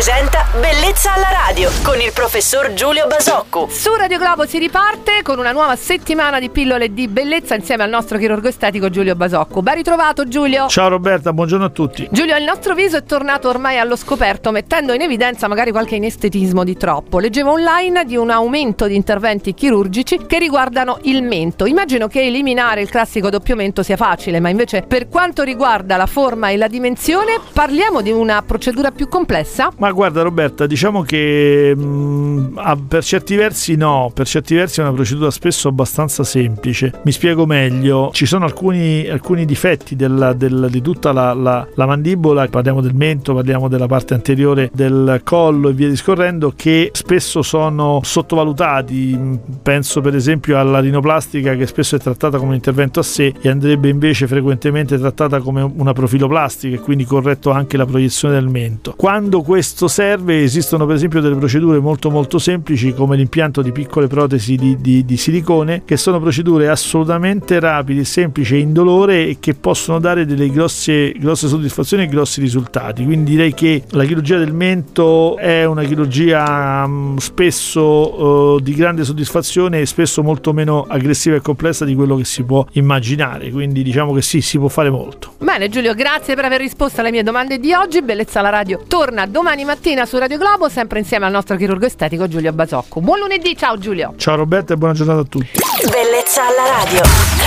presenta Bellezza alla radio con il professor Giulio Basocco. Su Radio Globo si riparte con una nuova settimana di pillole di bellezza insieme al nostro chirurgo estetico Giulio Basocco. Ben ritrovato Giulio. Ciao Roberta, buongiorno a tutti. Giulio, il nostro viso è tornato ormai allo scoperto mettendo in evidenza magari qualche inestetismo di troppo. Leggevo online di un aumento di interventi chirurgici che riguardano il mento. Immagino che eliminare il classico doppio mento sia facile, ma invece per quanto riguarda la forma e la dimensione parliamo di una procedura più complessa? Ma guarda Roberta, diciamo che mh, mm, per certi versi no, per certi versi è una procedura spesso abbastanza semplice. Mi spiego meglio, ci sono alcuni, alcuni difetti della, del, di tutta la, la, la, mandibola, parliamo del mento, parliamo della parte anteriore del collo e via discorrendo, che spesso sono sottovalutati. Penso per esempio alla rinoplastica che spesso è trattata come un intervento a sé e andrebbe invece frequentemente trattata come una profiloplastica e quindi corretto anche la proiezione del mento. Quando questo serve esistono per esempio delle procedure molto molto semplici come l'impianto di piccole protesi di, di, di silicone che sono procedure assolutamente rapide, semplici e indolore e che possono dare delle grosse, grosse soddisfazioni e grossi risultati. Quindi direi che la chirurgia del mento è una chirurgia um, spesso uh, di grande soddisfazione e spesso molto meno aggressiva e complessa di quello che si può immaginare. Quindi diciamo che sì, si può fare molto. Bene Giulio, grazie per aver risposto alle mie domande di oggi. Bellezza alla radio torna domani mattina su Radio Globo, sempre insieme al nostro chirurgo estetico Giulio Basocco. Buon lunedì, ciao Giulio. Ciao Roberta e buona giornata a tutti. Bellezza alla radio.